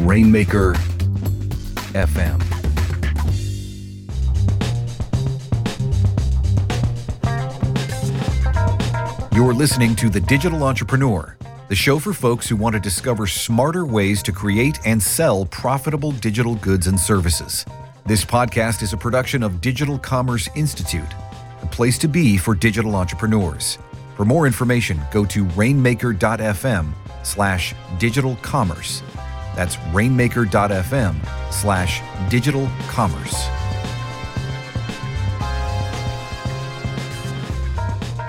Rainmaker FM. You're listening to The Digital Entrepreneur, the show for folks who want to discover smarter ways to create and sell profitable digital goods and services. This podcast is a production of Digital Commerce Institute, the place to be for digital entrepreneurs. For more information, go to rainmaker.fm slash digital commerce. That's rainmaker.fm slash digital commerce.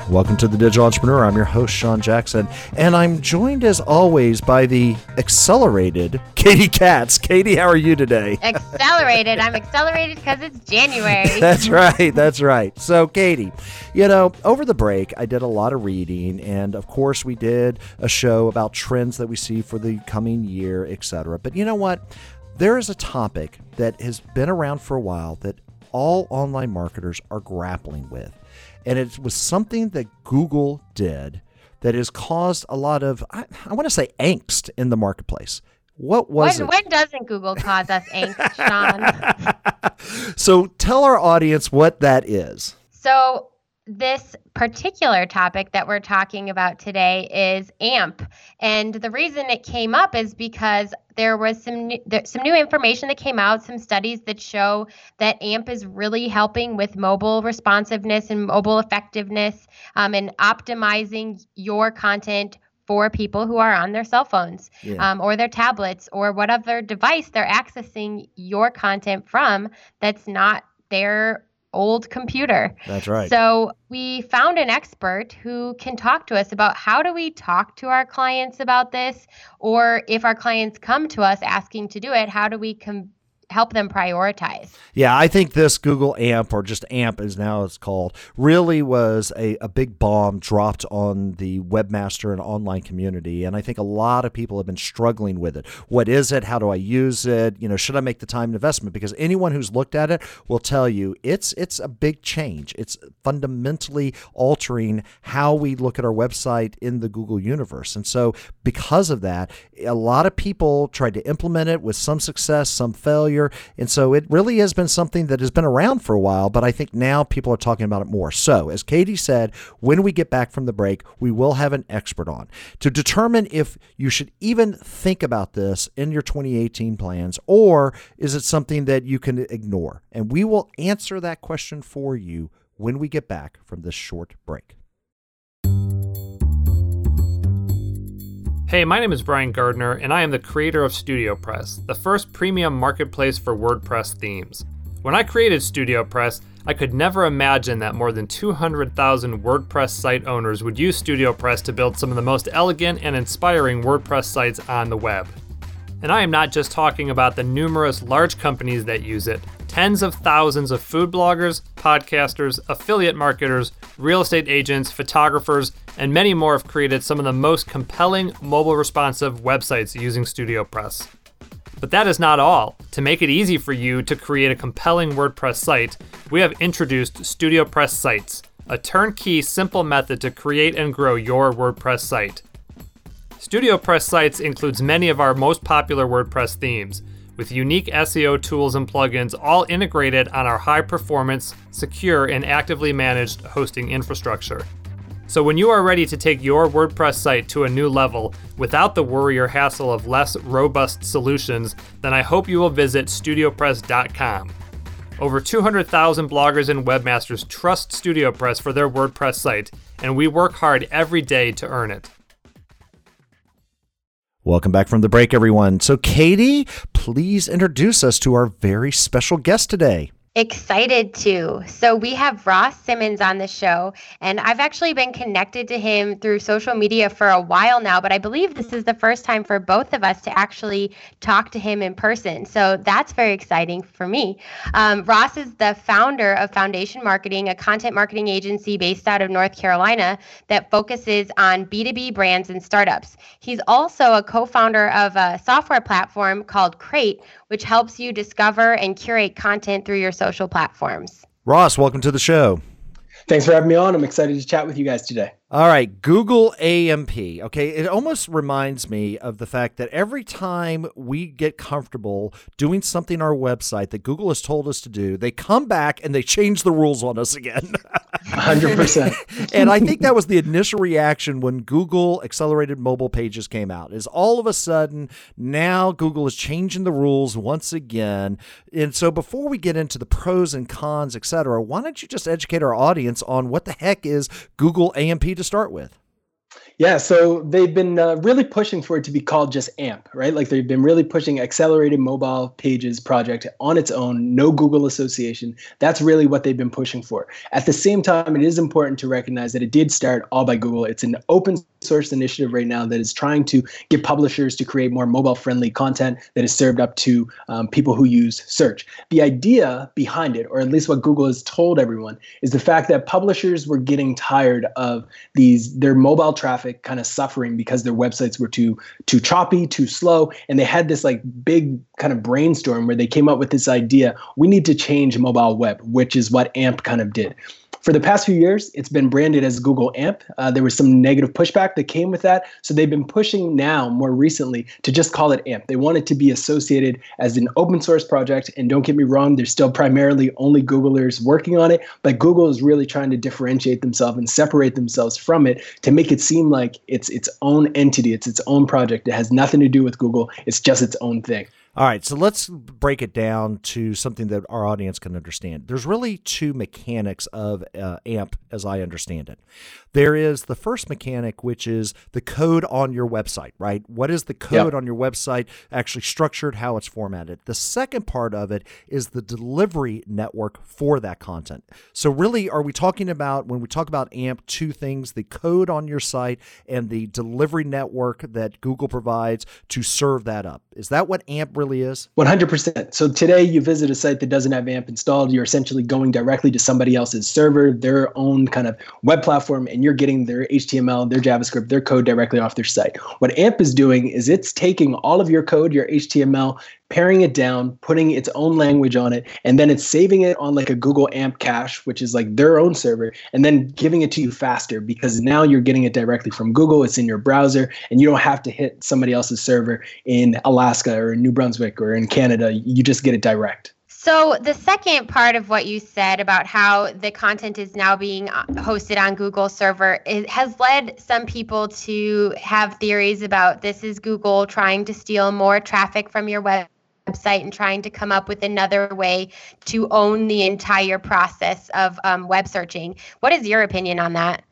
Welcome to the Digital Entrepreneur. I'm your host, Sean Jackson, and I'm joined as always by the accelerated Katie Katz. Katie, how are you today? Accelerated. I'm accelerated because it's January. that's right. That's right. So, Katie, you know, over the break, I did a lot of reading, and of course, we did a show about trends that we see for the coming year, etc. But you know what? There is a topic that has been around for a while that all online marketers are grappling with and it was something that Google did that has caused a lot of, I, I want to say, angst in the marketplace. What was when, it? When doesn't Google cause us angst, Sean? so tell our audience what that is. So this particular topic that we're talking about today is AMP. And the reason it came up is because there was some new, there, some new information that came out, some studies that show that AMP is really helping with mobile responsiveness and mobile effectiveness um, and optimizing your content for people who are on their cell phones yeah. um, or their tablets or whatever device they're accessing your content from that's not their old computer. That's right. So we found an expert who can talk to us about how do we talk to our clients about this, or if our clients come to us asking to do it, how do we com- help them prioritize. Yeah, I think this Google AMP, or just AMP as now it's called, really was a, a big bomb dropped on the webmaster and online community. And I think a lot of people have been struggling with it. What is it? How do I use it? You know, should I make the time investment? Because anyone who's looked at it will tell you it's it's a big change. It's fundamentally altering how we look at our website in the Google universe. And so because of that, a lot of people tried to implement it with some success, some failure and so it really has been something that has been around for a while, but I think now people are talking about it more. So, as Katie said, when we get back from the break, we will have an expert on to determine if you should even think about this in your 2018 plans or is it something that you can ignore? And we will answer that question for you when we get back from this short break. Hey, my name is Brian Gardner, and I am the creator of StudioPress, the first premium marketplace for WordPress themes. When I created StudioPress, I could never imagine that more than 200,000 WordPress site owners would use StudioPress to build some of the most elegant and inspiring WordPress sites on the web. And I am not just talking about the numerous large companies that use it. Tens of thousands of food bloggers, podcasters, affiliate marketers, real estate agents, photographers, and many more have created some of the most compelling mobile responsive websites using StudioPress. But that is not all. To make it easy for you to create a compelling WordPress site, we have introduced StudioPress Sites, a turnkey, simple method to create and grow your WordPress site. StudioPress Sites includes many of our most popular WordPress themes, with unique SEO tools and plugins all integrated on our high performance, secure, and actively managed hosting infrastructure. So, when you are ready to take your WordPress site to a new level without the worry or hassle of less robust solutions, then I hope you will visit StudioPress.com. Over 200,000 bloggers and webmasters trust StudioPress for their WordPress site, and we work hard every day to earn it. Welcome back from the break, everyone. So, Katie, please introduce us to our very special guest today. Excited to. So, we have Ross Simmonds on the show, and I've actually been connected to him through social media for a while now, but I believe this is the first time for both of us to actually talk to him in person. So, that's very exciting for me. Um, Ross is the founder of Foundation Marketing, a content marketing agency based out of North Carolina that focuses on B2B brands and startups. He's also a co founder of a software platform called Crate, which helps you discover and curate content through your social platforms. Ross, welcome to the show. Thanks for having me on. I'm excited to chat with you guys today. All right, Google AMP. Okay, it almost reminds me of the fact that every time we get comfortable doing something on our website that Google has told us to do, they come back and they change the rules on us again. 100%. and I think that was the initial reaction when Google accelerated mobile pages came out. Is all of a sudden now Google is changing the rules once again. And so before we get into the pros and cons, etc., why don't you just educate our audience on what the heck is Google AMP to start with? Yeah, so they've been uh, really pushing for it to be called just AMP, right? Like they've been really pushing Accelerated Mobile Pages project on its own, no Google association. That's really what they've been pushing for. At the same time, it is important to recognize that it did start all by Google. It's an open source initiative right now that is trying to get publishers to create more mobile friendly content that is served up to um, people who use search. The idea behind it, or at least what Google has told everyone, is the fact that publishers were getting tired of these their mobile traffic traffic kind of suffering because their websites were too too choppy, too slow, and they had this like big kind of brainstorm where they came up with this idea: we need to change mobile web, which is what AMP kind of did for the past few years, it's been branded as Google AMP. Uh, there was some negative pushback that came with that. So they've been pushing now, more recently, to just call it AMP. They want it to be associated as an open source project. And don't get me wrong, there's still primarily only Googlers working on it. But Google is really trying to differentiate themselves and separate themselves from it to make it seem like it's its own entity, it's its own project. It has nothing to do with Google, it's just its own thing. All right, so let's break it down to something that our audience can understand. There's really two mechanics of uh, AMP, as I understand it. There is the first mechanic, which is the code on your website, right? What is the code yep. on your website actually structured, how it's formatted? The second part of it is the delivery network for that content. So, really, are we talking about, when we talk about AMP, two things the code on your site and the delivery network that Google provides to serve that up? Is that what AMP really is? 100%. So, today you visit a site that doesn't have AMP installed, you're essentially going directly to somebody else's server, their own kind of web platform, and you're getting their HTML, their JavaScript, their code directly off their site. What AMP is doing is it's taking all of your code, your HTML, paring it down, putting its own language on it, and then it's saving it on like a Google AMP cache, which is like their own server, and then giving it to you faster because now you're getting it directly from Google. It's in your browser, and you don't have to hit somebody else's server in Alaska or in New Brunswick or in Canada. You just get it direct. So, the second part of what you said about how the content is now being uh, hosted on Google server has led some people to have theories about this is Google trying to steal more traffic from your web website and trying to come up with another way to own the entire process of um, web searching. What is your opinion on that?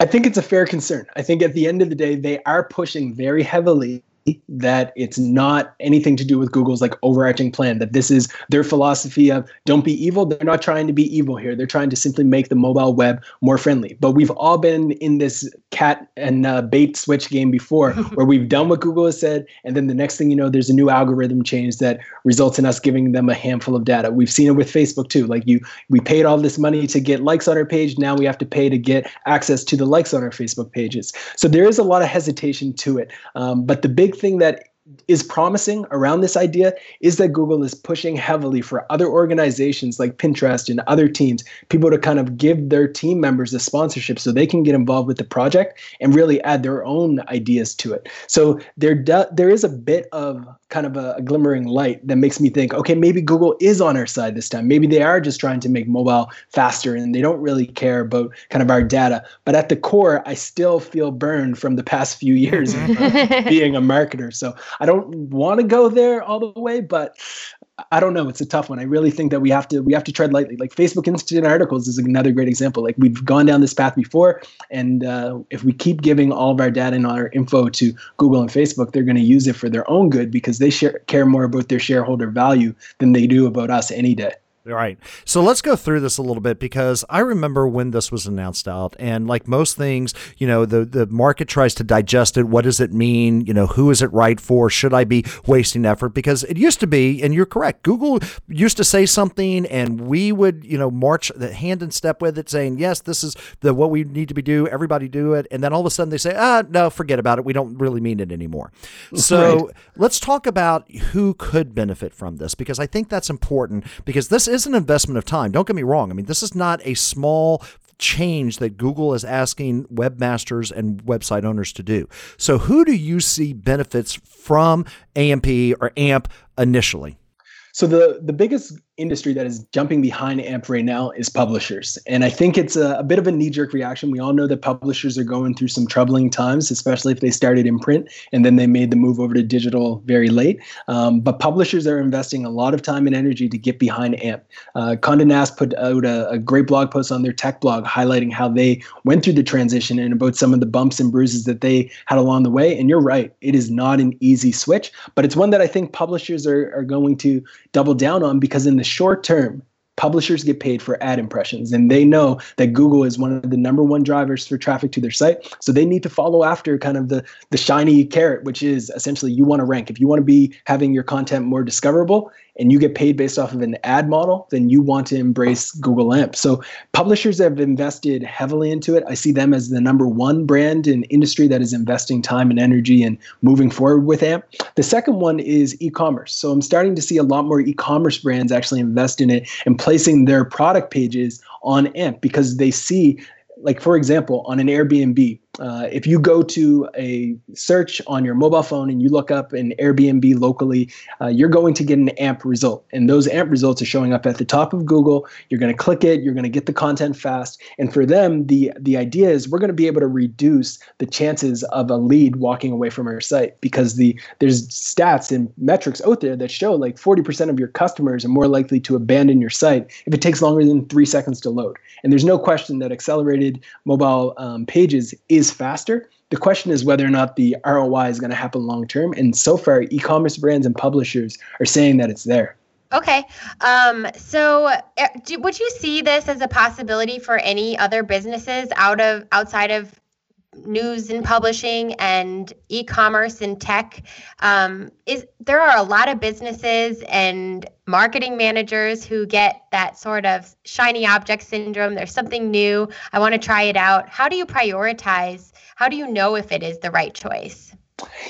I think it's a fair concern. I think at the end of the day, they are pushing very heavily that it's not anything to do with Google's like overarching plan, that this is their philosophy of don't be evil. They're not trying to be evil here. They're trying to simply make the mobile web more friendly. But we've all been in this cat and uh, bait switch game before where we've done what Google has said. And then the next thing you know, there's a new algorithm change that results in us giving them a handful of data. We've seen it with Facebook too. Like you, we paid all this money to get likes on our page. Now we have to pay to get access to the likes on our Facebook pages. So there is a lot of hesitation to it. Um, but the big big thing that is promising around this idea is that Google is pushing heavily for other organizations like Pinterest and other teams, people to kind of give their team members a sponsorship so they can get involved with the project and really add their own ideas to it. So there do, there is a bit of kind of a, a glimmering light that makes me think, okay, maybe Google is on our side this time. Maybe they are just trying to make mobile faster and they don't really care about kind of our data. But at the core, I still feel burned from the past few years of uh, being a marketer. So I don't want to go there all the way, but I don't know. It's a tough one. I really think that we have to we have to tread lightly. Like Facebook Instant Articles is another great example. Like we've gone down this path before, and uh, if we keep giving all of our data and our info to Google and Facebook, they're going to use it for their own good because they share, care more about their shareholder value than they do about us any day. Right. So let's go through this a little bit because I remember when this was announced out, and like most things, you know, the the market tries to digest it. What does it mean? You know, who is it right for? Should I be wasting effort? Because it used to be, and you're correct. Google used to say something, and we would, you know, march the hand in step with it, saying, "Yes, this is the what we need to be do. Everybody do it." And then all of a sudden they say, "Ah, no, forget about it. We don't really mean it anymore." So right. let's talk about who could benefit from this because I think that's important because this is an investment of time. Don't get me wrong. I mean, this is not a small change that Google is asking webmasters and website owners to do. So, who do you see benefits from AMP or AMP initially? So the the biggest industry that is jumping behind AMP right now is publishers, and I think it's a, a bit of a knee jerk reaction. We all know that publishers are going through some troubling times, especially if they started in print and then they made the move over to digital very late. Um, but publishers are investing a lot of time and energy to get behind AMP. Uh, Condé Nast put out a, a great blog post on their tech blog highlighting how they went through the transition and about some of the bumps and bruises that they had along the way. And you're right, it is not an easy switch, but it's one that I think publishers are, are going to double down on because in the short term, publishers get paid for ad impressions. And they know that google is one of the number one drivers for traffic to their site. So they need to follow after kind of the the shiny carrot which is essentially you want to rank. If you want to be having your content more discoverable and you get paid based off of an ad model, then you want to embrace Google AMP. So publishers have invested heavily into it. I see them as the number one brand in industry that is investing time and energy and moving forward with AMP. The second one is e-commerce. So I'm starting to see a lot more e-commerce brands actually invest in it and placing their product pages on AMP because they see like for example on an airbnb uh, if you go to a search on your mobile phone and you look up an Airbnb locally, uh, you're going to get an AMP result. And those AMP results are showing up at the top of Google. You're going to click it, you're going to get the content fast. And for them, the, the idea is we're going to be able to reduce the chances of a lead walking away from our site because the there's stats and metrics out there that show like 40% of your customers are more likely to abandon your site if it takes longer than three seconds to load. And there's no question that accelerated mobile um, pages is is faster. The question is whether or not the ROI is going to happen long term. And so far, e commerce brands and publishers are saying that it's there. Okay. Um, so eh, do, would you see this as a possibility for any other businesses out of outside of news and publishing and e-commerce and tech um, is there are a lot of businesses and marketing managers who get that sort of shiny object syndrome. There's something new. I want to try it out. How do you prioritize? How do you know if it is the right choice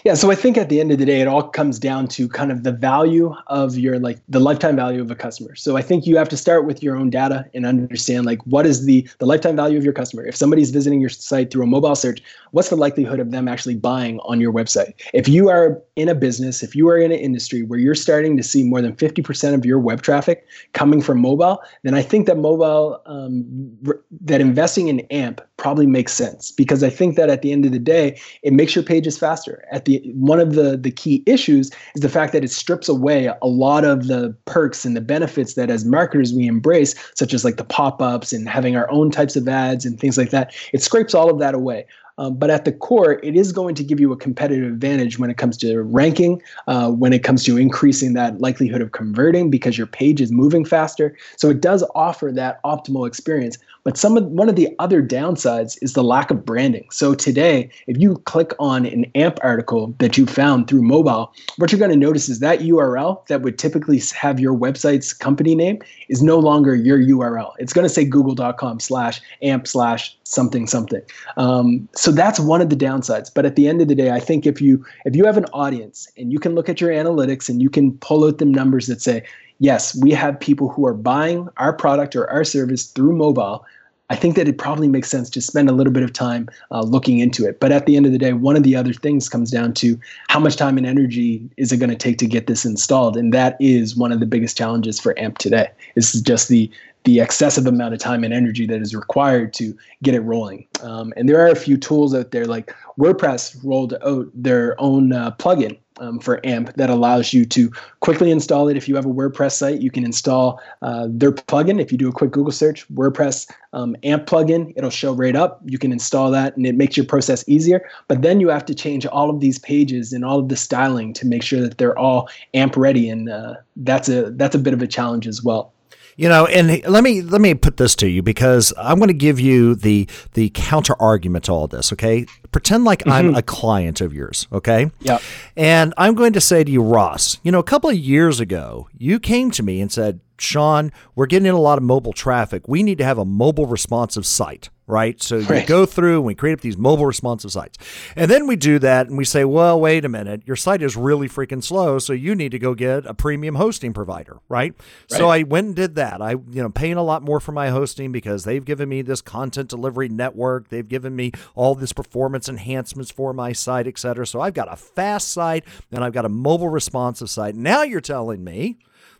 yeah, so I think at the end of the day, it all comes down to kind of the value of your like the lifetime value of a customer. So I think you have to start with your own data and understand like what is the the lifetime value of your customer. If somebody's visiting your site through a mobile search, what's the likelihood of them actually buying on your website? If you are in a business, if you are in an industry where you're starting to see more than 50% of your web traffic coming from mobile, then I think that mobile um, that investing in AMP probably makes sense because I think that at the end of the day, it makes your pages faster. At the one of the the key issues is the fact that it strips away a lot of the perks and the benefits that as marketers we embrace, such as like the pop-ups and having our own types of ads and things like that. It scrapes all of that away. Um, but at the core, it is going to give you a competitive advantage when it comes to ranking, uh, when it comes to increasing that likelihood of converting because your page is moving faster. So it does offer that optimal experience. But some of one of the other downsides is the lack of branding. So today, if you click on an AMP article that you found through mobile, what you're going to notice is that URL that would typically have your website's company name is no longer your URL. It's going to say google.com slash amp slash something something. Um, so that's one of the downsides. But at the end of the day, I think if you if you have an audience and you can look at your analytics and you can pull out the numbers that say, yes, we have people who are buying our product or our service through mobile. I think that it probably makes sense to spend a little bit of time uh, looking into it. But at the end of the day, one of the other things comes down to how much time and energy is it going to take to get this installed, and that is one of the biggest challenges for AMP today. Is just the the excessive amount of time and energy that is required to get it rolling. Um, and there are a few tools out there, like WordPress rolled out their own uh, plugin um, for AMP that allows you to quickly install it. If you have a WordPress site, you can install uh, their plugin. If you do a quick Google search, WordPress um, AMP plugin, it'll show right up. You can install that and it makes your process easier. But then you have to change all of these pages and all of the styling to make sure that they're all AMP ready. And uh, that's a that's a bit of a challenge as well. You know, and let me let me put this to you because I'm going to give you the the counter argument to all this. Okay, pretend like mm-hmm. I'm a client of yours. Okay. Yeah. And I'm going to say to you, Ross. You know, a couple of years ago, you came to me and said, Sean, we're getting in a lot of mobile traffic. We need to have a mobile responsive site right? So you go through and we create up these mobile responsive sites. And then we do that and we say, well, wait a minute, your site is really freaking slow, so you need to go get a premium hosting provider, right? So I went and did that. I, you know, paying a lot more for my hosting because they've given me this content delivery network. They've given me all this performance enhancements for my site, et cetera. So I've got a fast site and I've got a mobile responsive site. Now you're telling me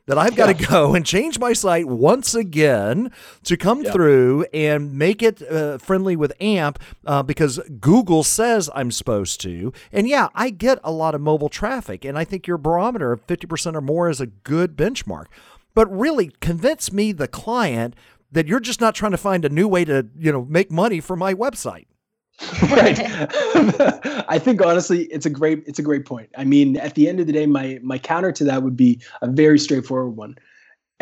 that I've got to go and change my site once again to come through and make it uh, friendly with AMP uh, because Google says I'm supposed to. And yeah, I get a lot of mobile traffic, and I think your barometer of 50% or more is a good benchmark. But really, convince me, the client, that you're just not trying to find a new way to you know make money for my website. right. I think honestly it's a great it's a great point. I mean at the end of the day my my counter to that would be a very straightforward one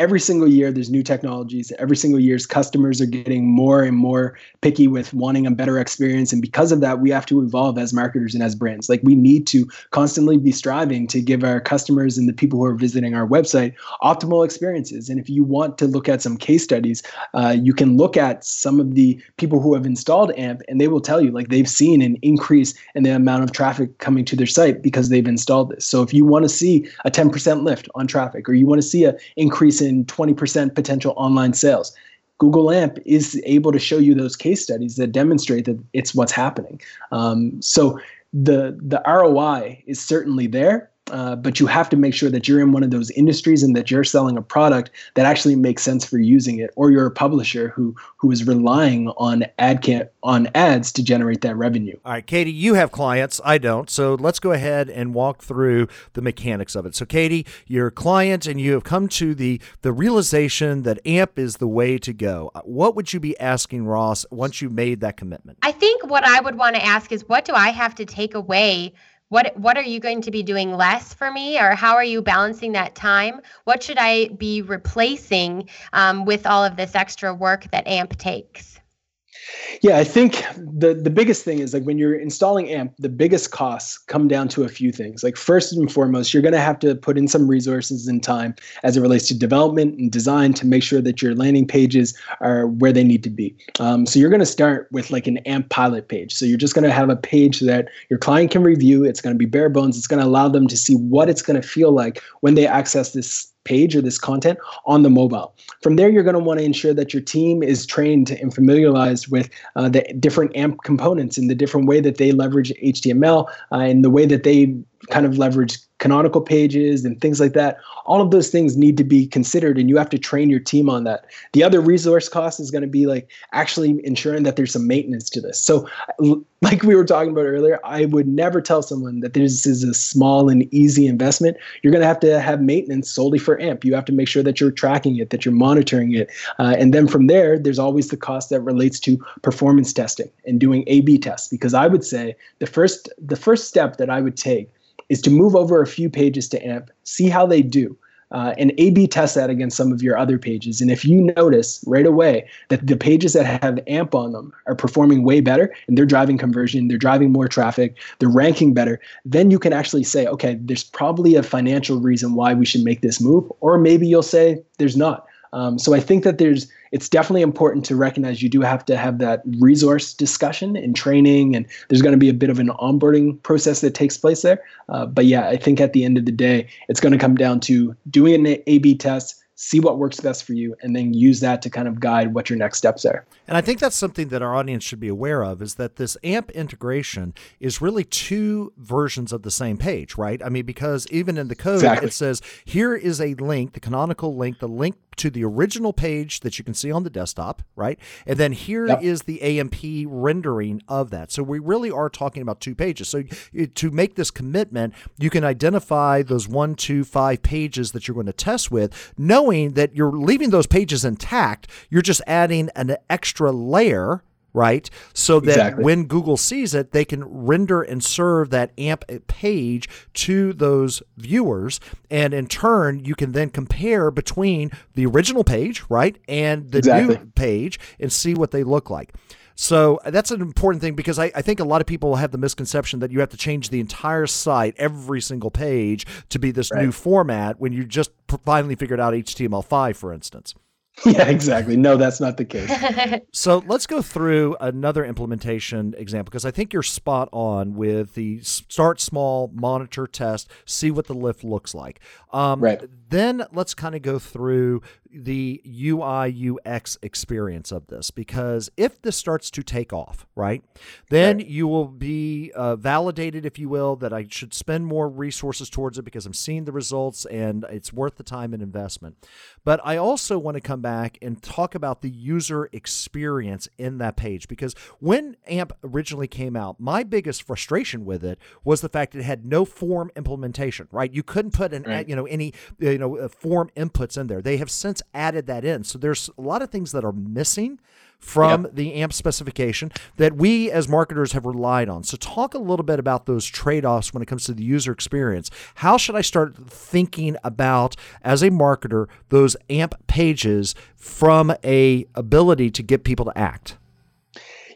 every single year there's new technologies. Every single year's customers are getting more and more picky with wanting a better experience. And because of that we have to evolve as marketers and as brands. Like we need to constantly be striving to give our customers and the people who are visiting our website optimal experiences. And if you want to look at some case studies uh, you can look at some of the people who have installed amp and they will tell you like they've seen an increase in the amount of traffic coming to their site because they've installed this. So if you want to see a 10% lift on traffic or you want to see an increase in 20% potential online sales Google AMP is able to show you those case studies that demonstrate that it's what's happening. Um, so the the ROI is certainly there, uh, but you have to make sure that you're in one of those industries and that you're selling a product that actually makes sense for using it, or you're a publisher who who is relying on ad can on ads to generate that revenue. All right, Katie, you have clients. I don't. So let's go ahead and walk through the mechanics of it. So, Katie, you're a client and you have come to the, the realization that AMP is the way to go. What would you be asking Ross once you made that commitment? I think what I would want to ask is what do I have to take away? What what are you going to be doing less for me, or how are you balancing that time? What should I be replacing um, with all of this extra work that AMP takes? Yeah, I think the the biggest thing is like when you're installing AMP, the biggest costs come down to a few things. Like first and foremost, you're going to have to put in some resources and time as it relates to development and design to make sure that your landing pages are where they need to be. Um, so you're going to start with like an AMP pilot page. So you're just going to have a page that your client can review. It's going to be bare bones. It's going to allow them to see what it's going to feel like when they access this page or this content on the mobile. From there, you're going to want to ensure that your team is trained and familiarized with uh, the different AMP components and the different way that they leverage HTML uh, and the way that they kind of leverage canonical pages and things like that. All of those things need to be considered, and you have to train your team on that. The other resource cost is going to be like actually ensuring that there's some maintenance to this. So, like we were talking about earlier, I would never tell someone that this is a small and easy investment. You're going to have to have maintenance solely for AMP. You have to make sure that you're tracking it, that you're monitoring it, uh, and then from there, there's always the cost that relates to performance testing and doing A/B tests. Because I would say the first the first step that I would take is to move over a few pages to AMP, see how they do, uh, and A B test that against some of your other pages. And if you notice right away that the pages that have AMP on them are performing way better and they're driving conversion, they're driving more traffic, they're ranking better, then you can actually say, okay, there's probably a financial reason why we should make this move. Or maybe you'll say there's not. Um, so I think that there's it's definitely important to recognize you do have to have that resource discussion and training, and there's going to be a bit of an onboarding process that takes place there. Uh, but yeah, I think at the end of the day, it's going to come down to doing an A/B test, see what works best for you, and then use that to kind of guide what your next steps are. And I think that's something that our audience should be aware of is that this AMP integration is really two versions of the same page, right? I mean, because even in the code, Exactly. it says here is a link, the canonical link, the link to the original page that you can see on the desktop, right? And then here is Yep. the AMP rendering of that. So we really are talking about two pages. So to make this commitment, you can identify those one, two, five pages that you're going to test with, knowing that you're leaving those pages intact. You're just adding an extra layer. Right. So that Exactly. when Google sees it, they can render and serve that AMP page to those viewers. And in turn, you can then compare between the original page, right, and the Exactly. new page and see what they look like. So uh, that's an important thing because I, I think a lot of people have the misconception that you have to change the entire site, every single page, to be this new format when you just finally figured out HTML5, for instance. Yeah, exactly. No, that's not the case. so let's go through another implementation example because I think you're spot on with the start small, monitor, test, see what the lift looks like. Um, right. Then let's kind of go through the UI UX experience of this because if this starts to take off, right, then right. you will be uh, validated, if you will, that I should spend more resources towards it because I'm seeing the results and it's worth the time and investment. But I also want to come back and talk about the user experience in that page because when AMP originally came out, my biggest frustration with it was the fact it had no form implementation, right? You couldn't put an, right. you know, any, you know, uh, form inputs in there. They have since added that in. So there's a lot of things that are missing from yep. the AMP specification that we as marketers have relied on. So, talk a little bit about those trade offs when it comes to the user experience. How should I start thinking about, as a marketer, those AMP pages from a ability to get people to act?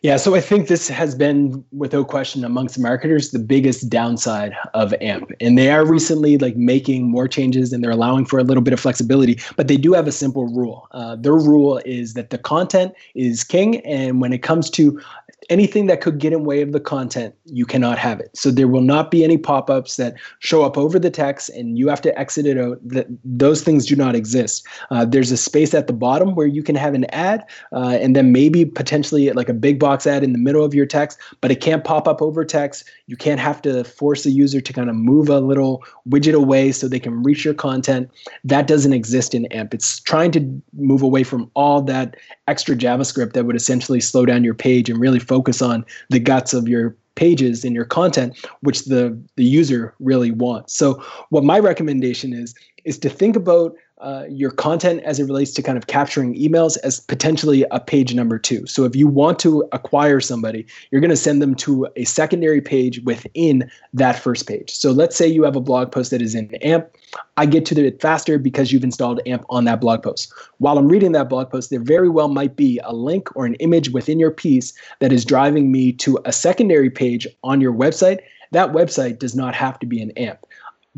Yeah, so I think this has been, without question, amongst marketers, the biggest downside of AMP. And they are recently like making more changes and they're allowing for a little bit of flexibility, but they do have a simple rule. Uh, their rule is that the content is king, and when it comes to anything that could get in way of the content, you cannot have it. So there will not be any pop-ups that show up over the text and you have to exit it out. That those things do not exist. Uh, there's a space at the bottom where you can have an ad, uh, and then maybe potentially like a big box ad in the middle of your text, but it can't pop up over text. You can't have to force the user to kind of move a little widget away so they can reach your content. That doesn't exist in AMP. It's trying to move away from all that extra JavaScript that would essentially slow down your page and really focus on the guts of your pages and your content which the the user really wants so what my recommendation is is to think about uh, your content as it relates to kind of capturing emails as potentially a page number two. So if you want to acquire somebody, you're going to send them to a secondary page within that first page. So let's say you have a blog post that is in AMP. I get to it faster because you've installed AMP on that blog post. While I'm reading that blog post, there very well might be a link or an image within your piece that is driving me to a secondary page on your website. That website does not have to be an AMP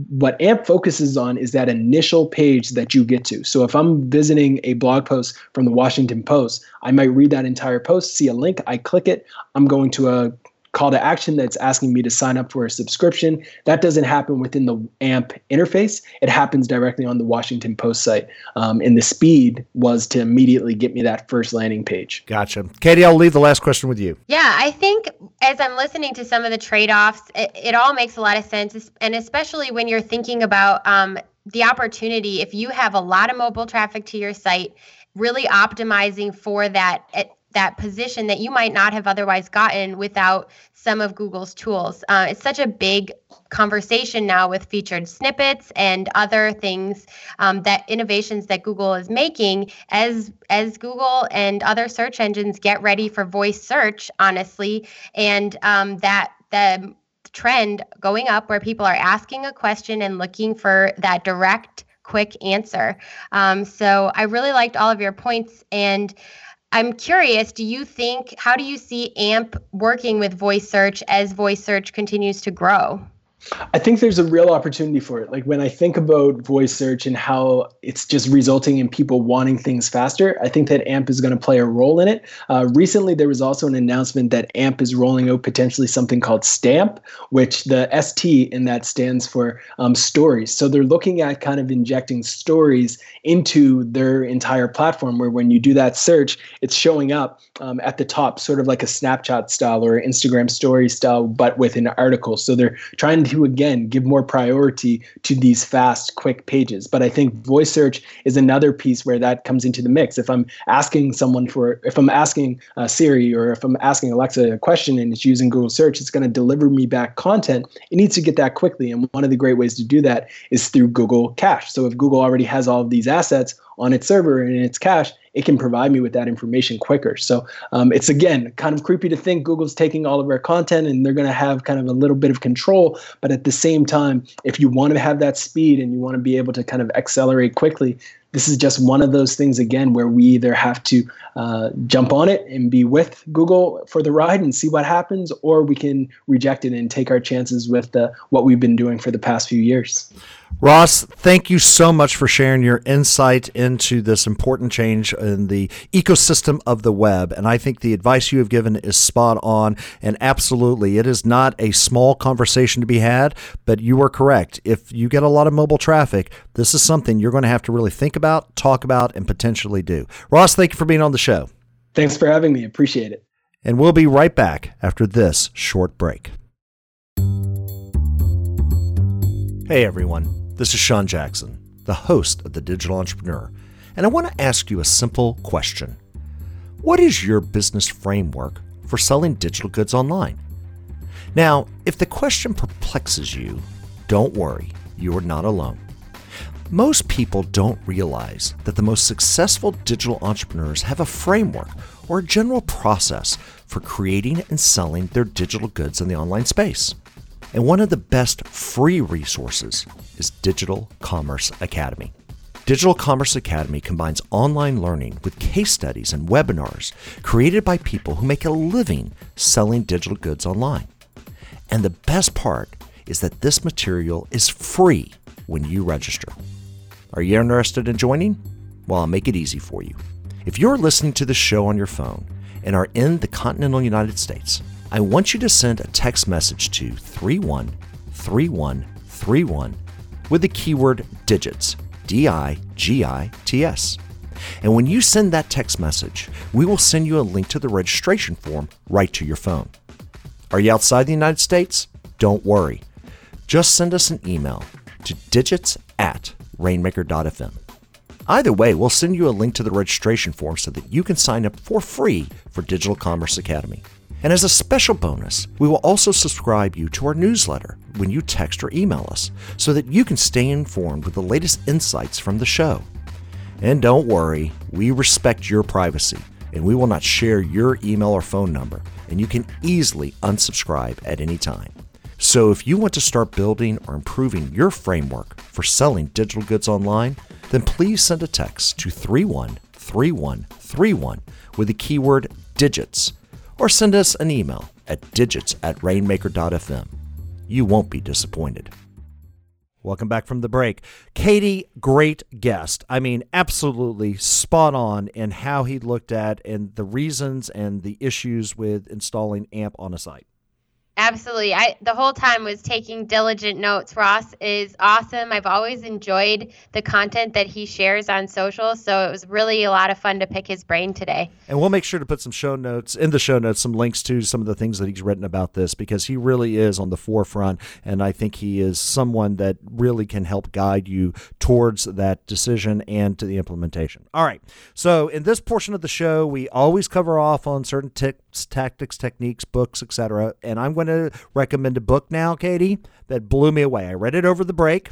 what AMP focuses on is that initial page that you get to. So if I'm visiting a blog post from the Washington Post, I might read that entire post, see a link, I click it, I'm going to a call to action that's asking me to sign up for a subscription. That doesn't happen within the AMP interface. It happens directly on the Washington Post site. Um, and the speed was to immediately get me that first landing page. Gotcha. Katie, I'll leave the last question with you. Yeah, I think as I'm listening to some of the trade offs, it, it, all makes a lot of sense. And especially when you're thinking about um, the opportunity, if you have a lot of mobile traffic to your site, really optimizing for that that position that you might not have otherwise gotten without some of Google's tools. Uh, it's such a big conversation now with featured snippets and other things um, that innovations that Google is making as as Google and other search engines get ready for voice search. Honestly, and um, that the trend going up where people are asking a question and looking for that direct quick answer. Um, so I really liked all of your points and I'm curious, do you think, how do you see AMP working with voice search as voice search continues to grow? I think there's a real opportunity for it. Like when I think about voice search and how it's just resulting in people wanting things faster, I think that AMP is going to play a role in it. Uh, recently, there was also an announcement that AMP is rolling out potentially something called Stamp, which the ST in that stands for um, stories. So they're looking at kind of injecting stories into their entire platform, where when you do that search, it's showing up um, at the top, sort of like a Snapchat style or Instagram story style, but with an article. So they're trying to again give more priority to these fast, quick pages. But I think voice search is another piece where that comes into the mix. If I'm asking someone for, if I'm asking uh, Siri or if I'm asking Alexa a question and it's using Google search, it's going to deliver me back content. It needs to get that quickly. And one of the great ways to do that is through Google Cache. So if Google already has all of these assets on its server and in its cache, it can provide me with that information quicker. So um, it's again kind of creepy to think Google's taking all of our content and they're going to have kind of a little bit of control. But at the same time, if you want to have that speed and you want to be able to kind of accelerate quickly, this is just one of those things again where we either have to uh, jump on it and be with Google for the ride and see what happens, or we can reject it and take our chances with the, what we've been doing for the past few years. Ross, thank you so much for sharing your insight into this important change in the ecosystem of the web. And I think the advice you have given is spot on. And absolutely, it is not a small conversation to be had, but you are correct. If you get a lot of mobile traffic, this is something you're going to have to really think about, talk about, and potentially do. Ross, thank you for being on the show. Thanks for having me. Appreciate it. And we'll be right back after this short break. Hey everyone, this is Sean Jackson, the host of The Digital Entrepreneur, and I want to ask you a simple question. What is your business framework for selling digital goods online? Now, if the question perplexes you, don't worry, you are not alone. Most people don't realize that the most successful digital entrepreneurs have a framework or a general process for creating and selling their digital goods in the online space. And one of the best free resources is Digital Commerce Academy. Digital Commerce Academy combines online learning with case studies and webinars created by people who make a living selling digital goods online. And the best part is that this material is free when you register. Are you interested in joining? Well, I'll make it easy for you. If you're listening to the show on your phone and are in the continental United States, I want you to send a text message to 313131 with the keyword digits, D I G I T S. And when you send that text message, we will send you a link to the registration form right to your phone. Are you outside the United States? Don't worry. Just send us an email to digits at rainmaker.fm. Either way, we'll send you a link to the registration form so that you can sign up for free for Digital Commerce Academy. And as a special bonus, we will also subscribe you to our newsletter when you text or email us so that you can stay informed with the latest insights from the show. And don't worry, we respect your privacy and we will not share your email or phone number, and you can easily unsubscribe at any time. So if you want to start building or improving your framework for selling digital goods online, then please send a text to 313131 with the keyword digits or send us an email at digits at rainmaker.fm. You won't be disappointed. Welcome back from the break. Katie, great guest. I mean, absolutely spot on in how he looked at and the reasons and the issues with installing AMP on a site. Absolutely. I the whole time was taking diligent notes. Ross is awesome. I've always enjoyed the content that he shares on social, so it was really a lot of fun to pick his brain today. And we'll make sure to put some show notes in the show notes, some links to some of the things that he's written about this because he really is on the forefront and I think he is someone that really can help guide you towards that decision and to the implementation. All right. So, in this portion of the show, we always cover off on certain tips, tactics, techniques, books, etc. And I'm going to recommend a book now, Katie, that blew me away. I read it over the break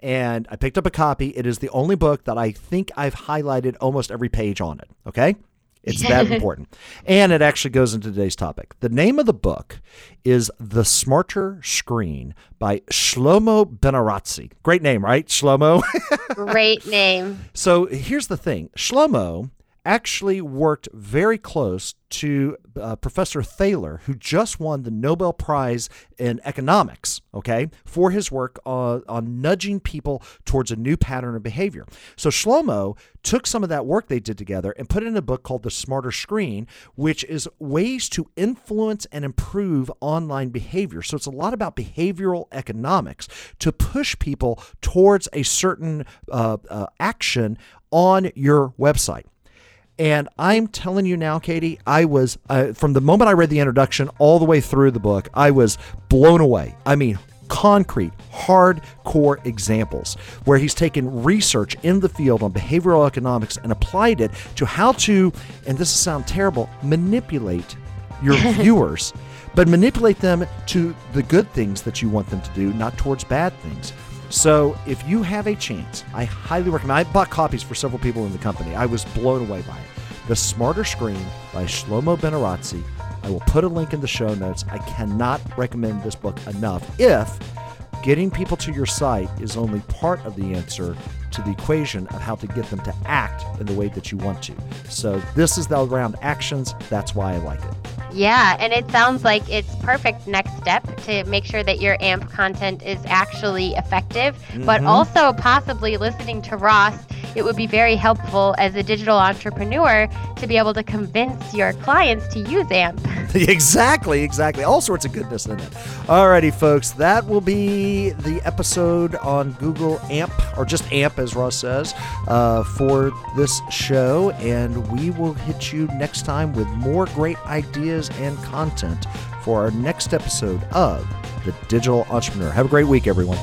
and I picked up a copy. It is the only book that I think I've highlighted almost every page on it. Okay. It's that important. And it actually goes into today's topic. The name of the book is The Smarter Screen by Shlomo Benartzi. Great name, right? Shlomo? Great name. So here's the thing Shlomo actually worked very close to uh, Professor Thaler, who just won the Nobel Prize in economics, okay, for his work on, on nudging people towards a new pattern of behavior. So Shlomo took some of that work they did together and put it in a book called The Smarter Screen, which is ways to influence and improve online behavior. So it's a lot about behavioral economics to push people towards a certain uh, uh, action on your website. And I'm telling you now, Katie, I was, uh, from the moment I read the introduction all the way through the book, I was blown away. I mean, concrete, hardcore examples where he's taken research in the field on behavioral economics and applied it to how to, and this sounds terrible, manipulate your viewers, but manipulate them to the good things that you want them to do, not towards bad things. So if you have a chance, I highly recommend. I bought copies for several people in the company. I was blown away by it. The Smarter Screen by Shlomo Benartzi. I will put a link in the show notes. I cannot recommend this book enough. If getting people to your site is only part of the answer to the equation of how to get them to act in the way that you want to. So this is the around actions. That's why I like it. Yeah, and it sounds like it's perfect next step to make sure that your AMP content is actually effective, mm-hmm. but also possibly listening to Ross it would be very helpful as a digital entrepreneur to be able to convince your clients to use AMP. exactly, exactly. All sorts of goodness in it. Alrighty, folks, that will be the episode on Google AMP, or just AMP, as Ross says, uh, for this show. And we will hit you next time with more great ideas and content for our next episode of The Digital Entrepreneur. Have a great week, everyone.